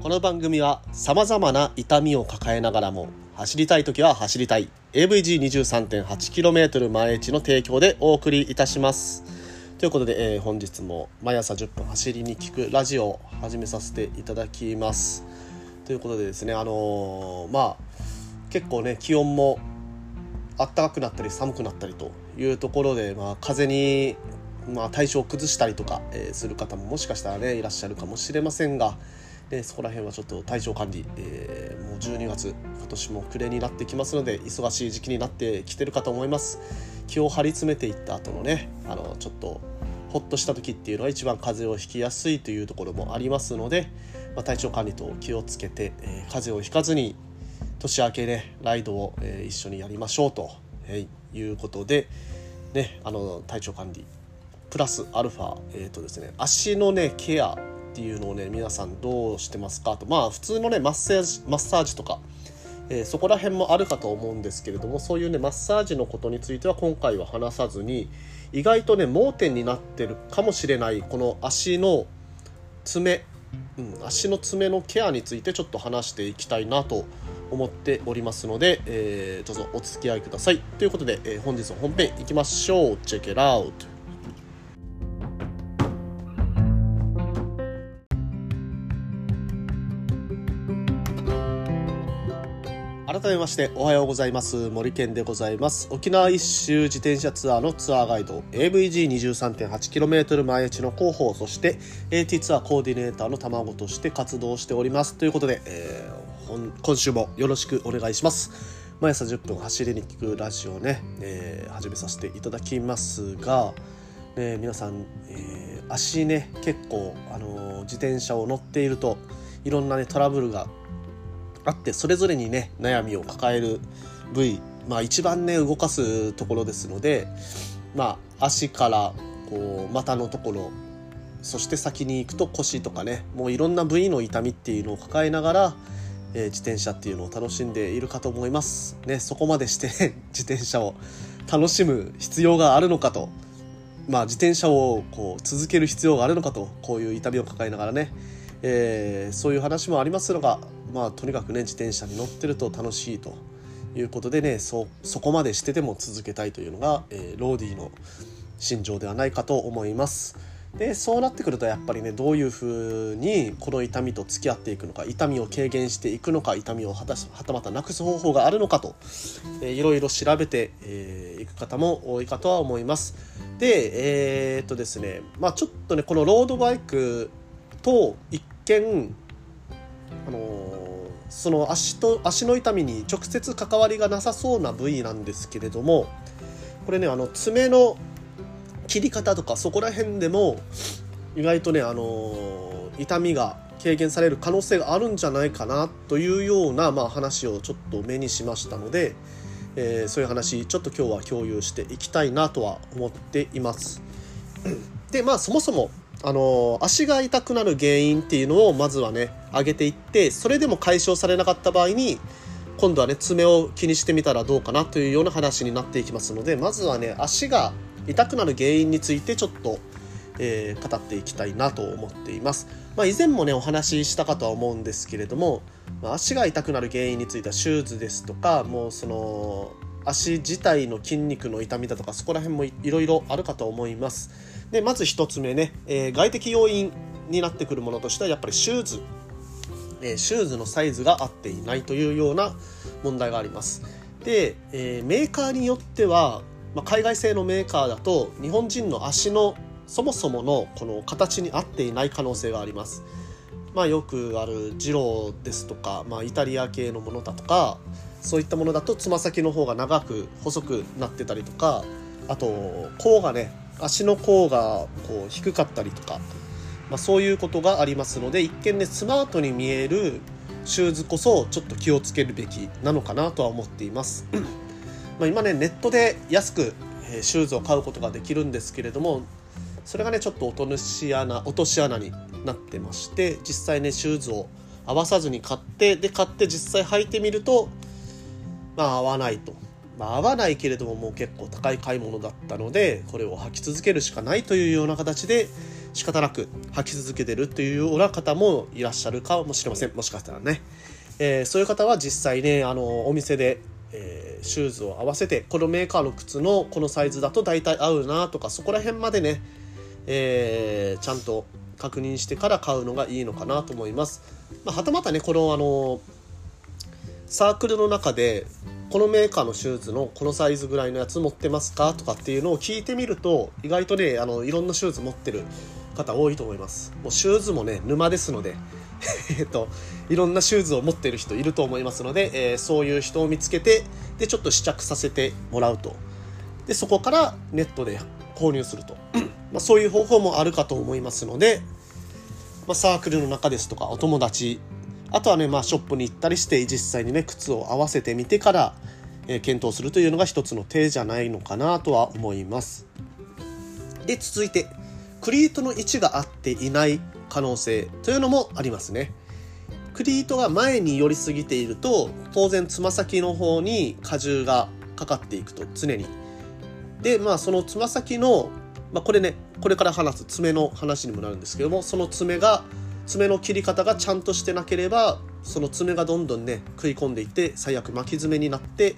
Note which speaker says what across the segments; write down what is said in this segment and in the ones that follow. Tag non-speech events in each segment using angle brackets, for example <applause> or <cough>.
Speaker 1: この番組はさまざまな痛みを抱えながらも走りたい時は走りたい。AVG23.8km 前地の提供でお送りいたします。ということで、えー、本日も毎朝10分走りに聞くラジオを始めさせていただきます。ということでですねあのー、まあ結構ね気温も暖かくなったり寒くなったりというところで、まあ、風に、まあ、体調を崩したりとか、えー、する方ももしかしたらねいらっしゃるかもしれませんが、でそこら辺はちょっと体調管理、えー、もう12月今年も暮れになってきますので忙しい時期になってきてるかと思います。気を張り詰めていった後のねあのちょっとほっとした時っていうのは一番風邪をひきやすいというところもありますので、まあ、体調管理と気をつけて、えー、風邪をひかずに年明けねライドを、えー、一緒にやりましょうと、えー、いうことで、ね、あの体調管理プラスアルファ、えーとですね、足のねケアっていうのをね皆さんどうしてますか？とまあ普通のねマッサージマッサージとか、えー、そこら辺もあるかと思うんですけれどもそういうねマッサージのことについては今回は話さずに意外とね盲点になってるかもしれないこの足の爪、うん、足の爪のケアについてちょっと話していきたいなと思っておりますので、えー、どうぞお付き合いください。ということで、えー、本日の本編いきましょう。チェケラウト改めましておはようございます。森健でございます。沖縄一周自転車ツアーのツアーガイド AVG23.8km 前地の広報そして AT ツアーコーディネーターの卵として活動しております。ということで、えー、今週もよろしくお願いします。毎朝10分走りに聞くラジオね、えー、始めさせていただきますが、ね、皆さん、えー、足ね結構、あのー、自転車を乗っているといろんなねトラブルがあってそれぞれにね悩みを抱える部位、まあ、一番ね動かすところですので、まあ、足からこう股のところそして先に行くと腰とかねもういろんな部位の痛みっていうのを抱えながら、えー、自転車っていうのを楽しんでいるかと思います。ね、そこまでして <laughs> 自転車を楽しむ必要があるのかと、まあ、自転車をこう続ける必要があるのかとこういう痛みを抱えながらね、えー、そういう話もありますのがまあとにかくね自転車に乗ってると楽しいということでねそそこまでしてでも続けたいというのが、えー、ローディの心情ではないかと思います。でそうなってくるとやっぱりねどういうふうにこの痛みと付き合っていくのか痛みを軽減していくのか痛みをはたはたまたなくす方法があるのかと、えー、いろいろ調べてい、えー、く方も多いかとは思います。でえー、っとですねまあちょっとねこのロードバイクと一見あのその足と足の痛みに直接関わりがなさそうな部位なんですけれどもこれねあの爪の切り方とかそこら辺でも意外とねあの痛みが軽減される可能性があるんじゃないかなというような、まあ、話をちょっと目にしましたので、えー、そういう話ちょっと今日は共有していきたいなとは思っています。でまあそもそもあの足が痛くなる原因っていうのをまずはね上げていってそれでも解消されなかった場合に今度はね爪を気にしてみたらどうかなというような話になっていきますのでまずはね足が痛くなる原因についてちょっと、えー、語っていきたいなと思っています、まあ、以前もねお話ししたかとは思うんですけれども、まあ、足が痛くなる原因についてはシューズですとかもうその足自体の筋肉の痛みだとかそこら辺もいろいろあるかと思います。でまず1つ目ね、えー、外的要因になってくるものとしてはやっぱりシューズ、えー、シューズのサイズが合っていないというような問題があります。で、えー、メーカーによっては、まあ、海外製のメーカーだと日本人の足のそもそものこの形に合っていない可能性があります。まあ、よくあるジローですとか、まあ、イタリア系のものだとかそういったものだとつま先の方が長く細くなってたりとかあと甲がね足の甲がこう低かったりとか、まあ、そういうことがありますので一見ねスマートに見えるシューズこそちょっと気をつけるべきなのかなとは思っていますま今ねネットで安くシューズを買うことができるんですけれどもそれがねちょっと落とし穴落とし穴になってまして実際ねシューズを合わさずに買ってで買って実際履いてみるとまあ合わないと。まあ、合わないけれどももう結構高い買い物だったのでこれを履き続けるしかないというような形で仕方なく履き続けてるっていうような方もいらっしゃるかもしれません。もしかしたらね、えー、そういう方は実際ねあのお店で、えー、シューズを合わせてこのメーカーの靴のこのサイズだと大体合うなとかそこら辺までね、えー、ちゃんと確認してから買うのがいいのかなと思います、まあ、はたまたねこのあのサークルの中でこのメーカーのシューズのこのサイズぐらいのやつ持ってますかとかっていうのを聞いてみると意外とねあのいろんなシューズ持ってる方多いと思います。もうシューズもね沼ですので <laughs> えっといろんなシューズを持ってる人いると思いますので、えー、そういう人を見つけてでちょっと試着させてもらうと。でそこからネットで購入すると。<clears throat> まあそういう方法もあるかと思いますので、まあ、サークルの中ですとかお友達あとはね、まあ、ショップに行ったりして実際にね靴を合わせてみてから、え、検討するというのが一つの手じゃないのかなとは思います。で続いてクリートの位置が合っていない可能性というのもありますね。クリートが前に寄りすぎていると当然つま先の方に荷重がかかっていくと常に。でまあそのつま先の、まあ、これねこれから話す爪の話にもなるんですけどもその爪が爪の切り方がちゃんとしてなければその爪がどんどんね食い込んでいって最悪巻き爪になって、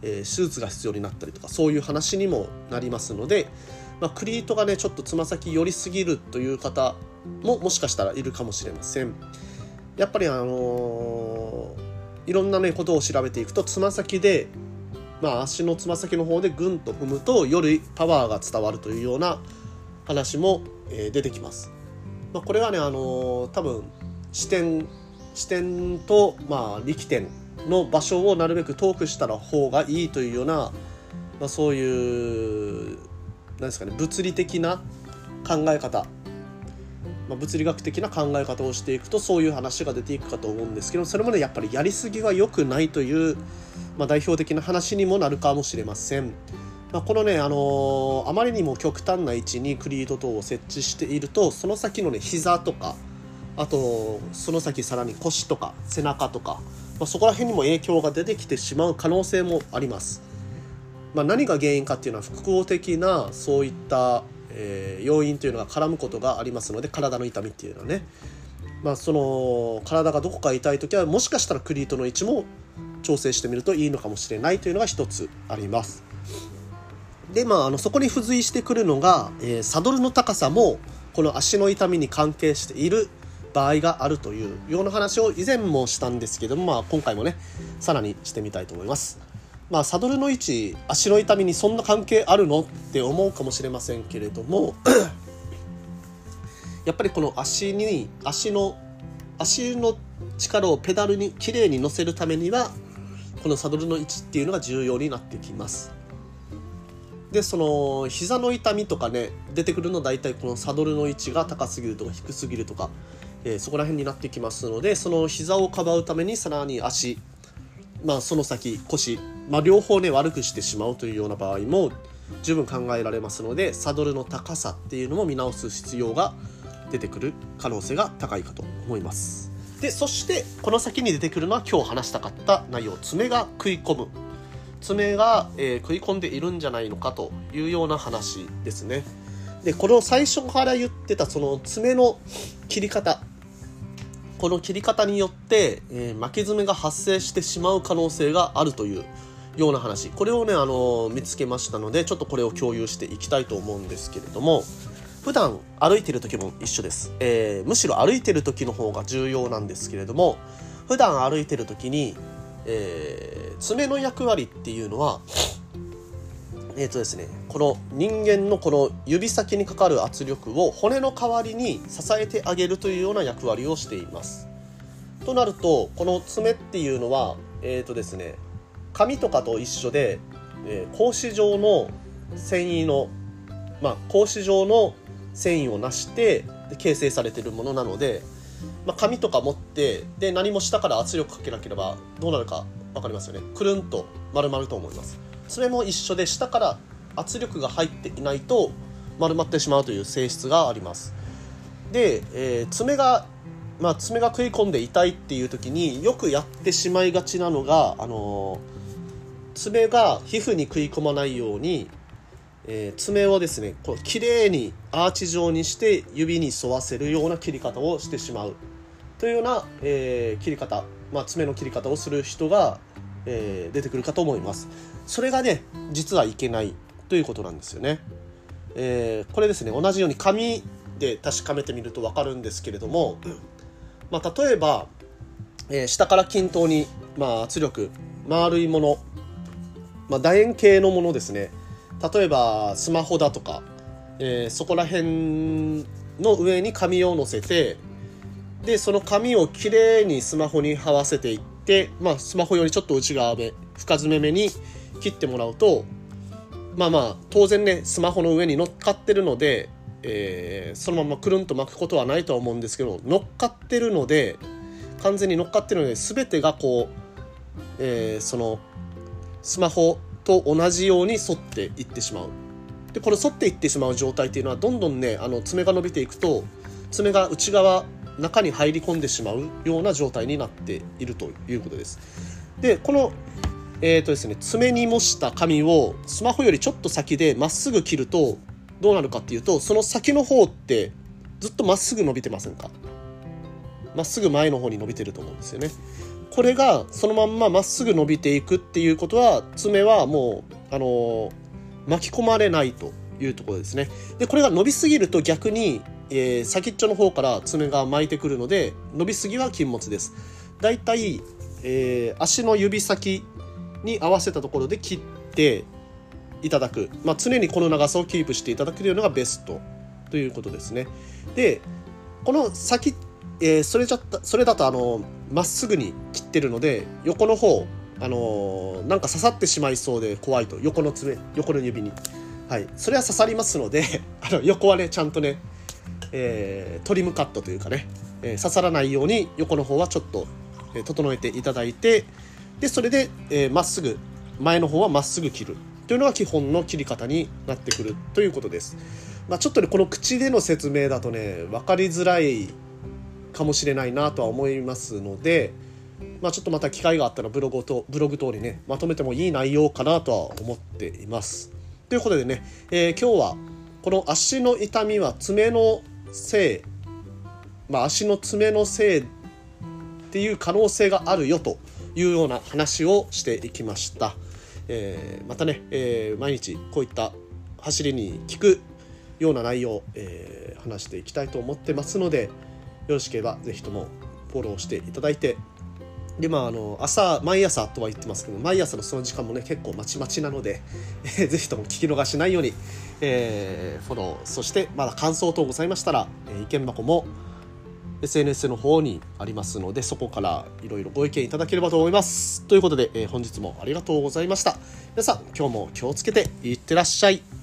Speaker 1: えー、手術が必要になったりとかそういう話にもなりますので、まあ、クリートがねちょっとつま先寄りすぎるという方ももしかしたらいるかもしれません。やっぱりあのー、いろんなねことを調べていくとつま先でまあ足のつま先の方でグンと踏むとよりパワーが伝わるというような話も、えー、出てきます。まあ、これはね、あの多分視点視点と、まあ、力点の場所をなるべく遠くしたら方がいいというような、まあ、そういうなんですかね物理的な考え方、まあ、物理学的な考え方をしていくとそういう話が出ていくかと思うんですけどそれもねやっぱりやりすぎは良くないという、まあ、代表的な話にもなるかもしれません。まあ、このね、あのー、あまりにも極端な位置にクリード等を設置しているとその先のね膝とかあとその先さらに腰とか背中とか、まあ、そこら辺にも影響が出てきてしまう可能性もあります、まあ、何が原因かっていうのは複合的なそういった、えー、要因というのが絡むことがありますので体の痛みっていうのはね。まあその体がどこか痛い時はもしかしたらクリートの位置も調整してみるといいのかもしれないというのが一つあります。でまああのそこに付随してくるのが、えー、サドルの高さもこの足の痛みに関係している場合があるというような話を以前もしたんですけども、まあ、今回もねさらにしてみたいと思います。まあ、サドルの位置足の痛みにそんな関係あるのって思うかもしれませんけれども <clears throat> やっぱりこの足に足の足の力をペダルにきれいに乗せるためにはこのサドルの位置っていうのが重要になってきます。でその膝の痛みとかね出てくるの大体このサドルの位置が高すぎるとか低すぎるとか、えー、そこら辺になってきますのでその膝をかばうためにさらに足まあその先腰、まあ、両方ね悪くしてしまうというような場合も十分考えられますのでサドルの高さっていうのも見直す必要が出てくる可能性が高いかと思います。でそしてこの先に出てくるのは今日話したかった内容爪が食い込む。爪が、えー、食い込んでいるんじゃないのかというような話ですね。でこの最初から言ってたその爪の切り方。この切り方によって、えー、巻き爪が発生してしまう可能性があるというような話。これをね、あの見つけましたのでちょっとこれを共有していきたいと思うんですけれども。普段歩いてる時も一緒です、えー、むしろ歩いてる時の方が重要なんですけれども。普段歩いてる時にえー、爪の役割っていうのはえーとですね、この人間のこの指先にかかる圧力を骨の代わりに支えてあげるというような役割をしています。となるとこの爪っていうのはえっ、ー、とですね紙とかと一緒で、えー、格子状の繊維のまあ格子状の繊維をなして形成されているものなのでまあ、紙とか持ってで何も下から圧力かけなければどうなるか分かりますよね。くるんと丸まると思います。それも一緒で下から圧力が入っていないと丸まってしまうという性質があります。で、えー、爪がまあ、爪が食い込んで痛いっていう時によくやってしまいがちなのが、あのー、爪が皮膚に食い込まないようにえー、爪をですねこう綺麗にアーチ状にして指に沿わせるような切り方をしてしまう。というような、えー、切り方、まあ、爪の切り方をする人が、えー、出てくるかと思います。それがね実はいけない。ということなんですよね、え、これですね同じように紙で確かめてみると分かるんですけれども、まあ、例えば、え、下から均等に、まあ、圧力丸いもの、まあ、楕円形のものですね。例えばスマホだとか、えー、そこら辺の上に紙を載せてでその紙をきれいにスマホに這わせていって、まあ、スマホよりちょっと内側目深爪目に切ってもらうとまあまあ当然ねスマホの上に乗っかってるので、えー、そのままくるんと巻くことはないとは思うんですけど乗っかってるので完全に乗っかってるので全てがこう、えー、そのスマホと同じように沿っていってしまう。でこれ沿っていってしまう状態っていうのはどんどんねあの爪が伸びていくと爪が内側中に入り込んでしまうような状態になっているということです。でこのえーとですね、爪に模した紙をスマホよりちょっと先でまっすぐ切るとどうなるかっていうとその先の方ってずっとまっすぐ伸びてませんか？まっすぐ前の方に伸びてると思うんですよね。これがそのまんままっすぐ伸びていくっていうことは爪はもう、あの、巻き込まれないというところですね。でこれが伸びすぎると逆に、えー、先っちょの方から爪が巻いてくるので伸びすぎは禁物です。だいたい、えー、足の指先に合わせたところで切っていただく、まあ、常にこの長さをキープしていただくのがベストということですね。でこの先えー、それじゃそれだとあのまっすぐに切ってるので横の方あの、なんか刺さってしまいそうで怖いと横の爪横の指にはいそれは刺さりますので <laughs> あの横はねちゃんとね、えー、トリムカットというかね、えー、刺さらないように横の方はちょっと、え、整えていただいてでそれでま、えー、っすぐ前の方はまっすぐ切るというのが基本の切り方になってくるということです。まあ、ちょっとねこの口での説明だとね分かりづらいかもしれないなとは思いますので、まあ、ちょっとまた機会があったらブログとブログ等にねまとめてもいい内容かなとは思っています。ということでね、えー、今日はこの足の痛みは爪のせい、まあ、足の爪のせいっていう可能性があるよというような話をしていきました。えー、またね、えー、毎日こういった走りに効くような内容、えー、話していきたいと思ってますので、ろしければぜひともフォローしていただいて。でまああの朝毎朝とは言ってますけど毎朝のその時間もね結構まちまちなので、えー、ぜひとも聞き逃しないように、えー、フォローそしてまだ感想等ございましたら、えー、意見箱も SNS の方にありますのでそこからいろいろご意見いただければと思います。ということで、えー、本日もありがとうございました。皆さん今日も気をつけていってらっしゃい。